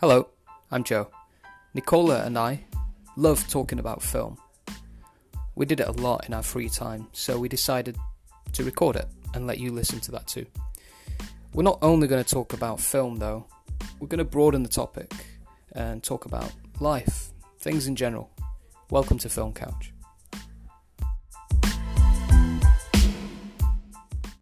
Hello, I'm Joe. Nicola and I love talking about film. We did it a lot in our free time, so we decided to record it and let you listen to that too. We're not only going to talk about film though, we're going to broaden the topic and talk about life, things in general. Welcome to Film Couch.